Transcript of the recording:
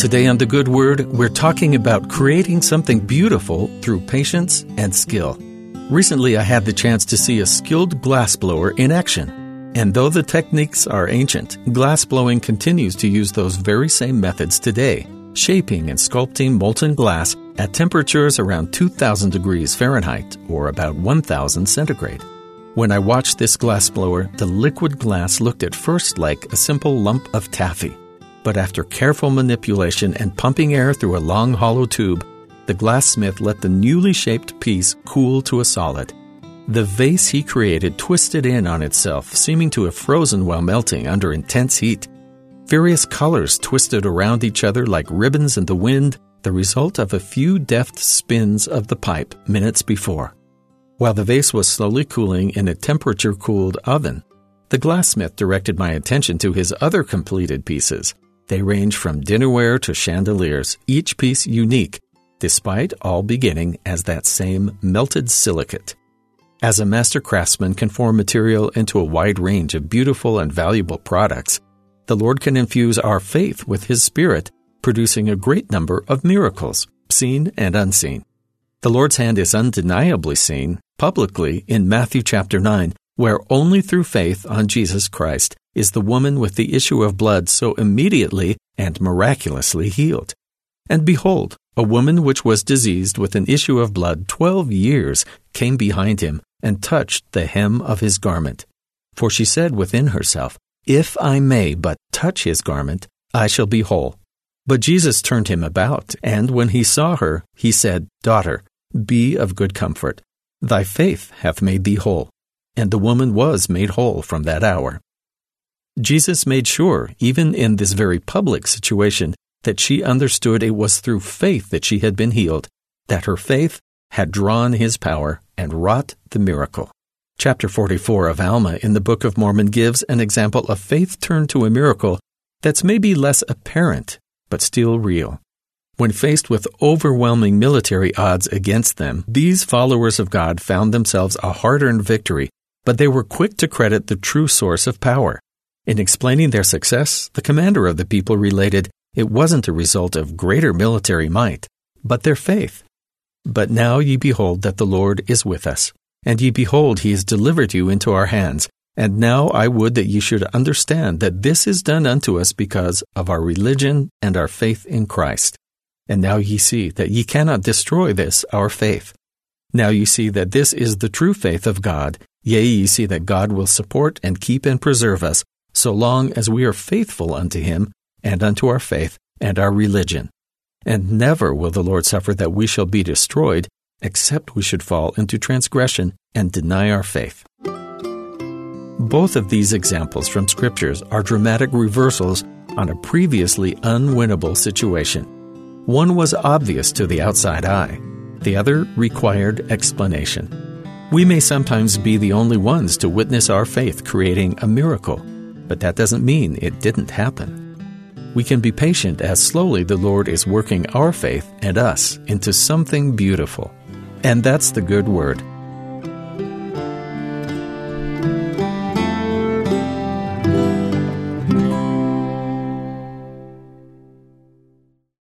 Today on The Good Word, we're talking about creating something beautiful through patience and skill. Recently, I had the chance to see a skilled glassblower in action. And though the techniques are ancient, glassblowing continues to use those very same methods today, shaping and sculpting molten glass at temperatures around 2000 degrees Fahrenheit or about 1000 centigrade. When I watched this glassblower, the liquid glass looked at first like a simple lump of taffy. But after careful manipulation and pumping air through a long hollow tube, the glassmith let the newly shaped piece cool to a solid. The vase he created twisted in on itself, seeming to have frozen while melting under intense heat. Various colors twisted around each other like ribbons in the wind, the result of a few deft spins of the pipe minutes before. While the vase was slowly cooling in a temperature cooled oven, the glassmith directed my attention to his other completed pieces. They range from dinnerware to chandeliers, each piece unique, despite all beginning as that same melted silicate. As a master craftsman can form material into a wide range of beautiful and valuable products, the Lord can infuse our faith with His Spirit, producing a great number of miracles, seen and unseen. The Lord's hand is undeniably seen publicly in Matthew chapter 9, where only through faith on Jesus Christ is the woman with the issue of blood so immediately and miraculously healed. And behold, a woman which was diseased with an issue of blood twelve years came behind him and touched the hem of his garment. For she said within herself, If I may but touch his garment, I shall be whole. But Jesus turned him about, and when he saw her, he said, Daughter, be of good comfort. Thy faith hath made thee whole. And the woman was made whole from that hour. Jesus made sure, even in this very public situation, that she understood it was through faith that she had been healed, that her faith had drawn his power and wrought the miracle. Chapter 44 of Alma in the Book of Mormon gives an example of faith turned to a miracle that's maybe less apparent, but still real. When faced with overwhelming military odds against them, these followers of God found themselves a hard earned victory, but they were quick to credit the true source of power. In explaining their success, the commander of the people related it wasn't a result of greater military might, but their faith. But now ye behold that the Lord is with us, and ye behold he has delivered you into our hands. And now I would that ye should understand that this is done unto us because of our religion and our faith in Christ. And now ye see that ye cannot destroy this, our faith. Now ye see that this is the true faith of God. Yea, ye see that God will support and keep and preserve us, so long as we are faithful unto him and unto our faith and our religion. And never will the Lord suffer that we shall be destroyed, except we should fall into transgression and deny our faith. Both of these examples from scriptures are dramatic reversals on a previously unwinnable situation. One was obvious to the outside eye, the other required explanation. We may sometimes be the only ones to witness our faith creating a miracle, but that doesn't mean it didn't happen we can be patient as slowly the Lord is working our faith and us into something beautiful. And that's the good word.